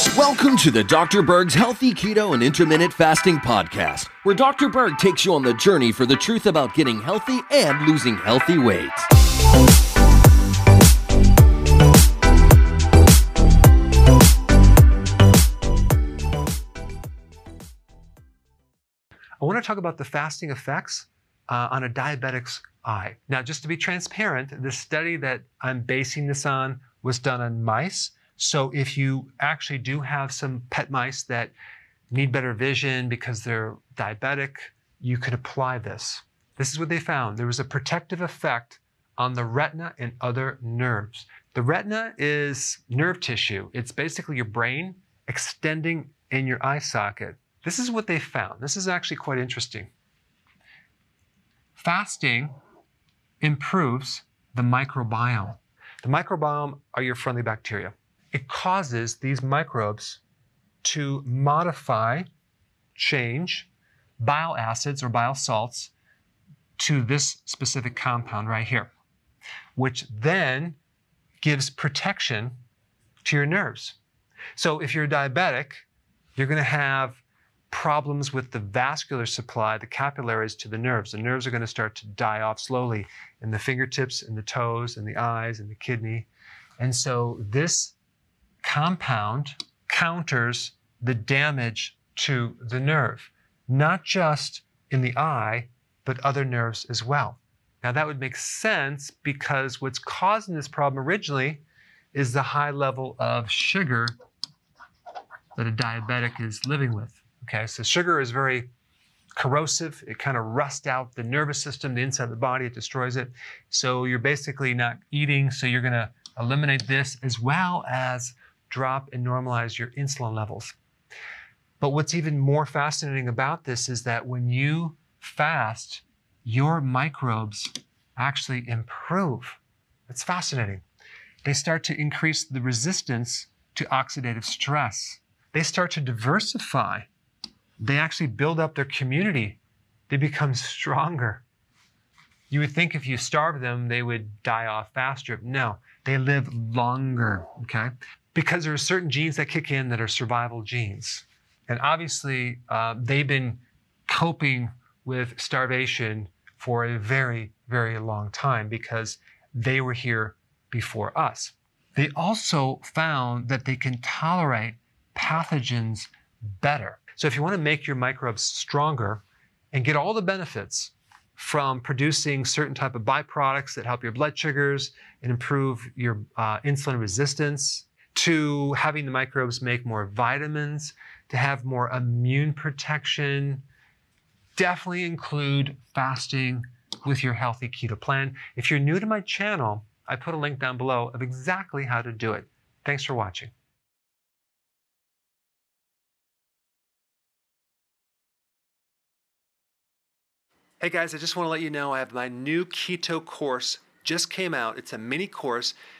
Welcome to the Dr. Berg's Healthy Keto and Intermittent Fasting Podcast, where Dr. Berg takes you on the journey for the truth about getting healthy and losing healthy weight. I want to talk about the fasting effects uh, on a diabetic's eye. Now, just to be transparent, the study that I'm basing this on was done on mice. So if you actually do have some pet mice that need better vision because they're diabetic, you could apply this. This is what they found. There was a protective effect on the retina and other nerves. The retina is nerve tissue. It's basically your brain extending in your eye socket. This is what they found. This is actually quite interesting. Fasting improves the microbiome. The microbiome are your friendly bacteria. It causes these microbes to modify, change bile acids or bile salts to this specific compound right here, which then gives protection to your nerves. So if you're diabetic, you're going to have problems with the vascular supply, the capillaries to the nerves. The nerves are going to start to die off slowly in the fingertips and the toes and the eyes and the kidney. And so this compound counters the damage to the nerve, not just in the eye, but other nerves as well. Now that would make sense because what's causing this problem originally is the high level of sugar that a diabetic is living with. Okay, so sugar is very corrosive. It kind of rusts out the nervous system, the inside of the body, it destroys it. So you're basically not eating, so you're going to eliminate this as well as drop and normalize your insulin levels. But what's even more fascinating about this is that when you fast, your microbes actually improve. It's fascinating. They start to increase the resistance to oxidative stress. They start to diversify they actually build up their community. They become stronger. You would think if you starve them, they would die off faster. No, they live longer, okay? Because there are certain genes that kick in that are survival genes. And obviously, uh, they've been coping with starvation for a very, very long time because they were here before us. They also found that they can tolerate pathogens better. So if you want to make your microbes stronger and get all the benefits from producing certain type of byproducts that help your blood sugars and improve your uh, insulin resistance, to having the microbes make more vitamins, to have more immune protection, definitely include fasting with your healthy keto plan. If you're new to my channel, I put a link down below of exactly how to do it. Thanks for watching. Hey guys, I just want to let you know I have my new keto course just came out. It's a mini course.